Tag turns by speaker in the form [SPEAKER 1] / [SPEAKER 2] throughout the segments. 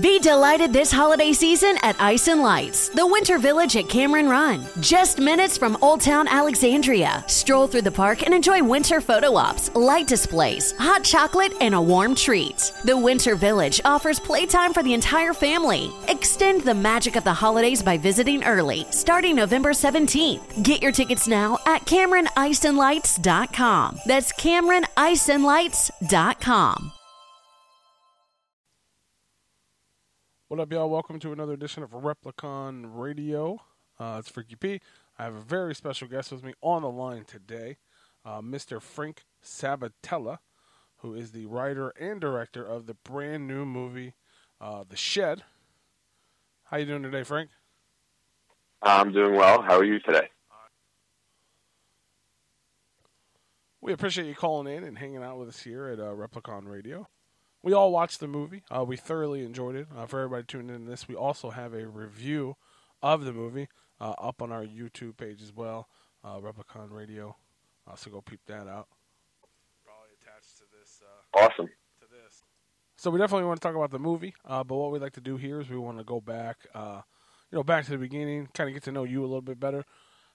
[SPEAKER 1] Be delighted this holiday season at Ice and Lights, the Winter Village at Cameron Run. Just minutes from Old Town Alexandria. Stroll through the park and enjoy winter photo ops, light displays, hot chocolate, and a warm treat. The Winter Village offers playtime for the entire family. Extend the magic of the holidays by visiting early, starting November 17th. Get your tickets now at CameronIceandLights.com. That's CameronIceandLights.com.
[SPEAKER 2] What up, y'all? Welcome to another edition of Replicon Radio. Uh, it's Freaky P. I have a very special guest with me on the line today, uh, Mr. Frank Sabatella, who is the writer and director of the brand new movie, uh, The Shed. How you doing today, Frank?
[SPEAKER 3] I'm doing well. How are you today?
[SPEAKER 2] We appreciate you calling in and hanging out with us here at uh, Replicon Radio. We all watched the movie. Uh, we thoroughly enjoyed it. Uh, for everybody tuning in to this, we also have a review of the movie uh, up on our YouTube page as well, uh, Replicon Radio. Uh, so go peep that out. Probably attached to this. uh,
[SPEAKER 3] Awesome.
[SPEAKER 2] To this. So we definitely want to talk about the movie. Uh, but what we like to do here is we want to go back, uh, you know, back to the beginning, kind of get to know you a little bit better.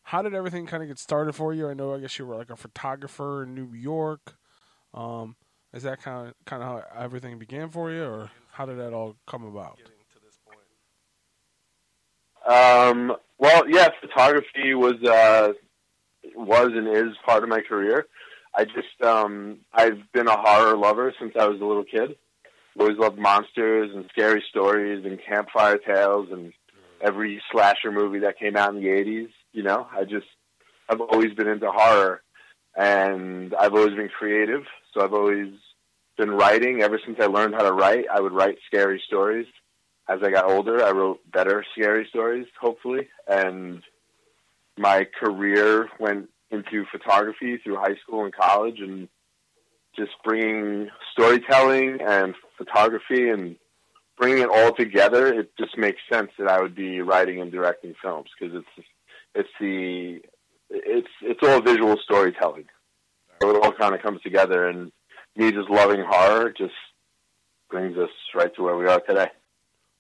[SPEAKER 2] How did everything kind of get started for you? I know, I guess you were like a photographer in New York. Um, is that kind of kind of how everything began for you, or how did that all come about?
[SPEAKER 3] Um, well, yeah, photography was uh, was and is part of my career. I just um, I've been a horror lover since I was a little kid. Always loved monsters and scary stories and campfire tales and every slasher movie that came out in the '80s. You know, I just I've always been into horror, and I've always been creative. So I've always been writing ever since I learned how to write. I would write scary stories. As I got older, I wrote better scary stories, hopefully, and my career went into photography through high school and college, and just bringing storytelling and photography and bringing it all together. It just makes sense that I would be writing and directing films because it's it's the it's it's all visual storytelling. So it all kind of comes together, and me just loving horror just brings us right to where we are today.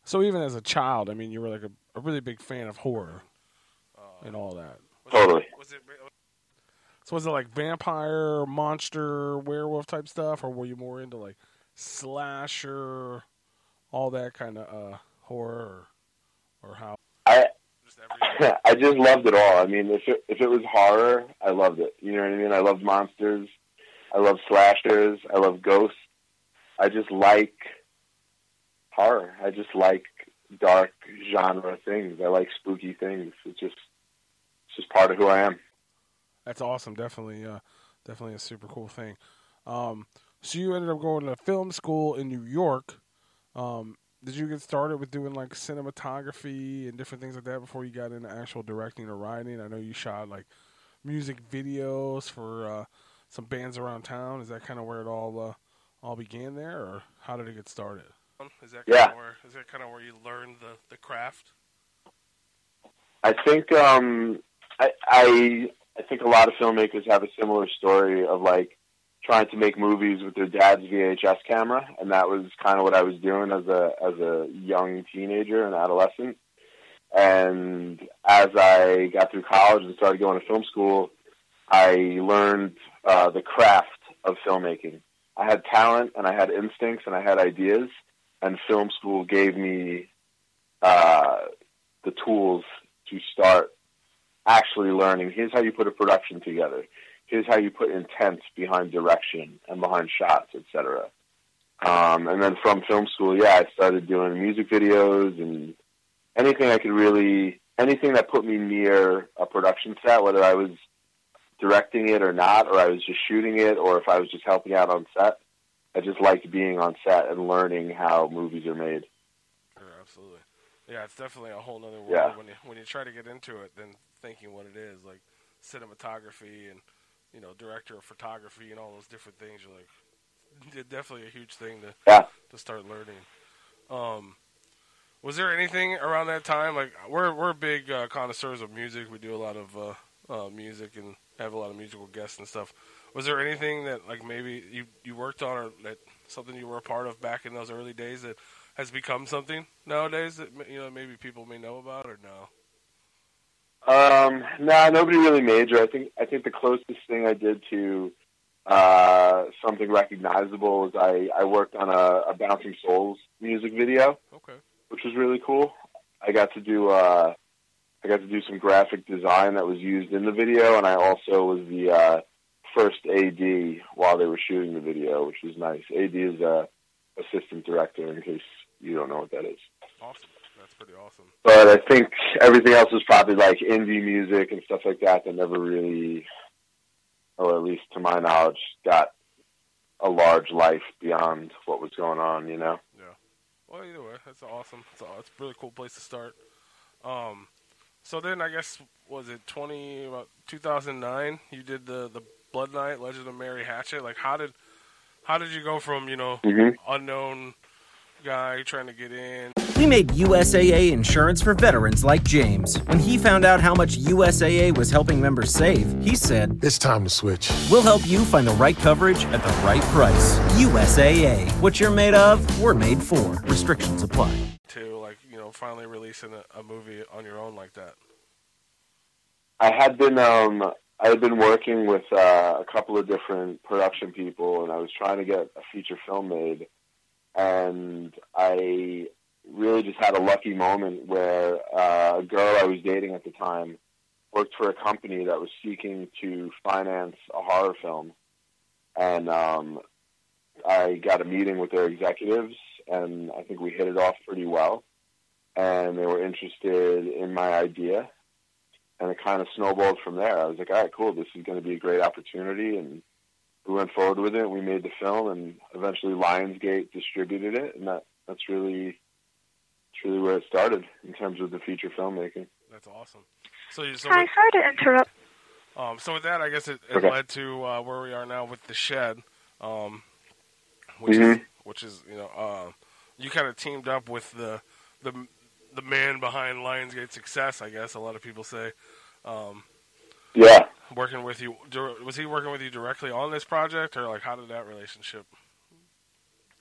[SPEAKER 2] So even as a child, I mean, you were like a, a really big fan of horror and all that.
[SPEAKER 3] Totally.
[SPEAKER 2] So was it like vampire, monster, werewolf type stuff, or were you more into like slasher, all that kind of uh, horror, or, or how?
[SPEAKER 3] I just loved it all. I mean, if it, if it was horror, I loved it. You know what I mean? I loved monsters. I love slashers. I love ghosts. I just like horror. I just like dark genre things. I like spooky things. It's just it's just part of who I am.
[SPEAKER 2] That's awesome. Definitely, uh, definitely a super cool thing. Um, so you ended up going to film school in New York. Um, did you get started with doing like cinematography and different things like that before you got into actual directing or writing? I know you shot like music videos for uh, some bands around town. Is that kind of where it all uh, all began there, or how did it get started? Is that
[SPEAKER 3] Yeah.
[SPEAKER 2] Kind of where, is that kind of where you learned the, the craft?
[SPEAKER 3] I think um, I, I I think a lot of filmmakers have a similar story of like trying to make movies with their dad's VHS camera, and that was kind of what I was doing as a as a young teenager and adolescent. And as I got through college and started going to film school, I learned uh, the craft of filmmaking. I had talent and I had instincts and I had ideas, and film school gave me uh, the tools to start actually learning. Here's how you put a production together. Here's how you put intent behind direction and behind shots, etc. Um, and then from film school, yeah, I started doing music videos and anything I could really, anything that put me near a production set, whether I was directing it or not, or I was just shooting it, or if I was just helping out on set. I just liked being on set and learning how movies are made.
[SPEAKER 2] Sure, absolutely. Yeah, it's definitely a whole other world
[SPEAKER 3] Yeah.
[SPEAKER 2] when you when you try to get into it than thinking what it is, like cinematography and you know director of photography and all those different things. You're like, definitely a huge thing to
[SPEAKER 3] Yeah.
[SPEAKER 2] to start learning. Um, was there anything around that time? Like we're we're big uh, connoisseurs of music. We do a lot of uh, uh, music and have a lot of musical guests and stuff. Was there anything that like maybe you you worked on or that something you were a part of back in those early days that has become something nowadays that you know maybe people may know about or no?
[SPEAKER 3] Um, nah, nobody really major. I think I think the closest thing I did to uh, something recognizable was I, I worked on a, a Bouncing Souls music video,
[SPEAKER 2] Okay.
[SPEAKER 3] which was really cool. I got to do uh, I got to do some graphic design that was used in the video, and I also was the uh, first AD while they were shooting the video, which was nice. AD is a assistant director, in case you don't know what that is.
[SPEAKER 2] Awesome. Pretty awesome.
[SPEAKER 3] But I think everything else was probably like indie music and stuff like that that never really, or at least to my knowledge, got a large life beyond what was going on. You know.
[SPEAKER 2] Yeah. Well, either way, that's awesome. It's a, it's a really cool place to start. Um, so then I guess was it twenty about two thousand nine? You did the the Blood Night, Legend of Mary Hatchet. Like how did how did you go from you know
[SPEAKER 3] Mhm.
[SPEAKER 2] unknown guy trying to get in?
[SPEAKER 4] We made USAA insurance for veterans like James. When he found out how much USAA was helping members save, he said,
[SPEAKER 5] It's time to switch.
[SPEAKER 4] We'll help you find the right coverage at the right price. USAA. What you're made of, we're made for. Restrictions apply.
[SPEAKER 2] to like you know finally releasing a, a movie on your own like that?
[SPEAKER 3] I had been um I had been working with uh, a couple of different production people, and I was trying to get a feature film made, and I really just had a lucky moment where uh, a girl I was dating at the time worked for a company that was seeking to finance a horror film, and um, I got a meeting with their executives, and I think we hit it off pretty well, and they were interested in my idea. And it kind of snowballed from there. I was like, all right, cool, this is going to be a great opportunity, and we went forward with it. We made the film, and eventually Lionsgate distributed it, and that that's really, that's really where it started in terms of the feature filmmaking.
[SPEAKER 2] That's awesome. So you so
[SPEAKER 6] Hi,
[SPEAKER 2] with,
[SPEAKER 6] sorry to interrupt.
[SPEAKER 2] um so with that I guess it, it
[SPEAKER 3] Okay.
[SPEAKER 2] led to uh, where we are now with the shed, um, which is
[SPEAKER 3] Mhm.
[SPEAKER 2] which is you know uh, you kind of teamed up with the the the man behind Lionsgate success. I guess a lot of people say. Um,
[SPEAKER 3] Yeah,
[SPEAKER 2] working with you was he working with you directly on this project or like how did that relationship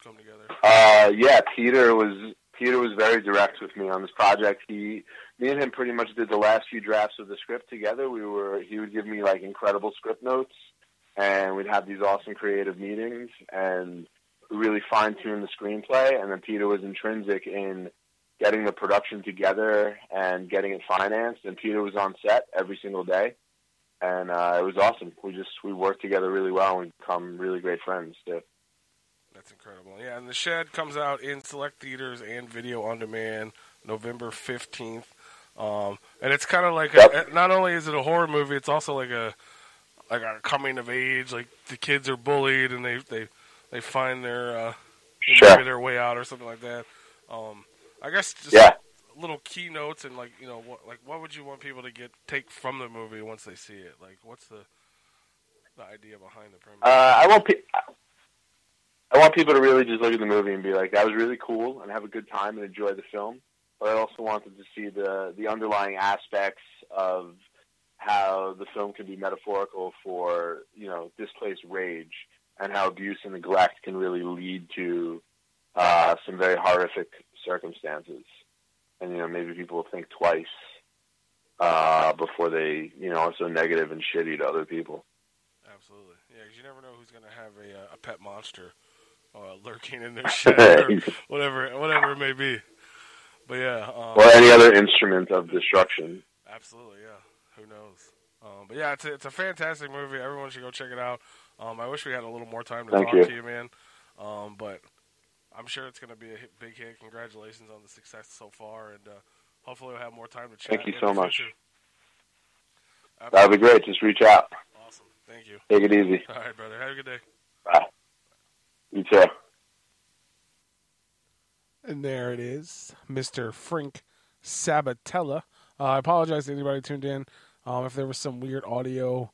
[SPEAKER 2] come together
[SPEAKER 3] uh, yeah. Peter was Peter was very direct with me on this project. He, me and him, pretty much did the last few drafts of the script together. We were he would give me like incredible script notes, and we'd have these awesome creative meetings and really fine tune the screenplay. And then Peter was intrinsic in getting the production together and getting it financed. And Peter was on set every single day, and uh, it was awesome. We just we worked together really well and become really great friends. Too.
[SPEAKER 2] that's incredible yeah and the shed comes out in select theaters and video on demand november 15th um, and it's kind of like
[SPEAKER 3] Yep.
[SPEAKER 2] a, not only is it a horror movie it's also like a like a coming of age like the kids are bullied and they they they find their uh
[SPEAKER 3] Sure.
[SPEAKER 2] their way out or something like that um i guess just
[SPEAKER 3] Yeah.
[SPEAKER 2] Little keynotes and like you know what like what would you want people to get take from the movie once they see it like what's the the idea behind the premise
[SPEAKER 3] Uh, I want pe- I want people to really just look at the movie and be like, "That was really cool," and have a good time and enjoy the film. But I also wanted to see the the underlying aspects of how the film can be metaphorical for you know displaced rage and how abuse and neglect can really lead to uh, some very horrific circumstances. And you know maybe people will think twice uh, before they you know are so negative and shitty to other people.
[SPEAKER 2] Absolutely, yeah. Because you never know who's going to have a uh, a pet monster uh, lurking in their shed or whatever, whatever it may be. But yeah, um,
[SPEAKER 3] or any other instrument of destruction.
[SPEAKER 2] absolutely, yeah. Who knows? Um, but yeah, it's a, it's a fantastic movie. Everyone should go check it out. Um, I wish we had a little more time to
[SPEAKER 3] Thank
[SPEAKER 2] talk
[SPEAKER 3] you.
[SPEAKER 2] to you, man. Um, but I'm sure it's going to be a hit, big hit. Congratulations on the success so far, and uh, hopefully we'll have more time to chat.
[SPEAKER 3] Thank you so
[SPEAKER 2] the
[SPEAKER 3] much.
[SPEAKER 2] future.
[SPEAKER 3] That would be great. Just reach out.
[SPEAKER 2] Awesome. Thank you.
[SPEAKER 3] Take it easy.
[SPEAKER 2] All right, brother. Have a good day.
[SPEAKER 3] Bye. You too.
[SPEAKER 2] And there it is, Mr. Frank Sabatella. Uh, I apologize to anybody tuned in um, if there was some weird audio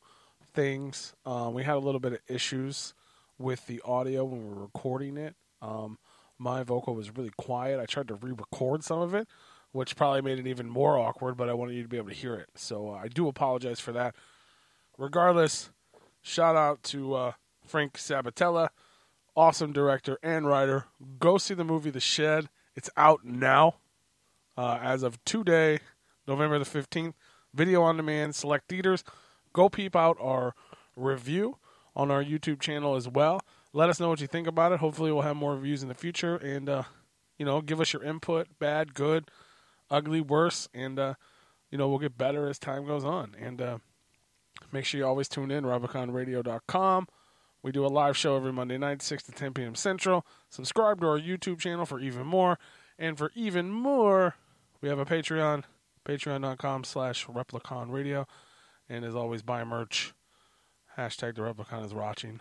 [SPEAKER 2] things. Um, we had a little bit of issues with the audio when we were recording it. Um, my vocal was really quiet. I tried to re-record some of it, which probably made it even more awkward. But I wanted you to be able to hear it, so uh, I do apologize for that. Regardless, shout out to uh, Frank Sabatella awesome director and writer. Go see the movie The Shed. It's out now, uh, as of today, November the 15th. Video on demand, select theaters. Go peep out our review on our YouTube channel as well. Let us know what you think about it. Hopefully, we'll have more reviews in the future. And, uh, you know, give us your input bad, good, ugly, worse. And, uh, you know, we'll get better as time goes on. And uh, make sure you always tune in, RepliconRadio.com. We do a live show every Monday night, 6 to 10 p.m. Central. Subscribe to our YouTube channel for even more. And for even more, we have a Patreon, patreon.com slash Replicon. And as always, buy merch. Hashtag the Replicon is watching.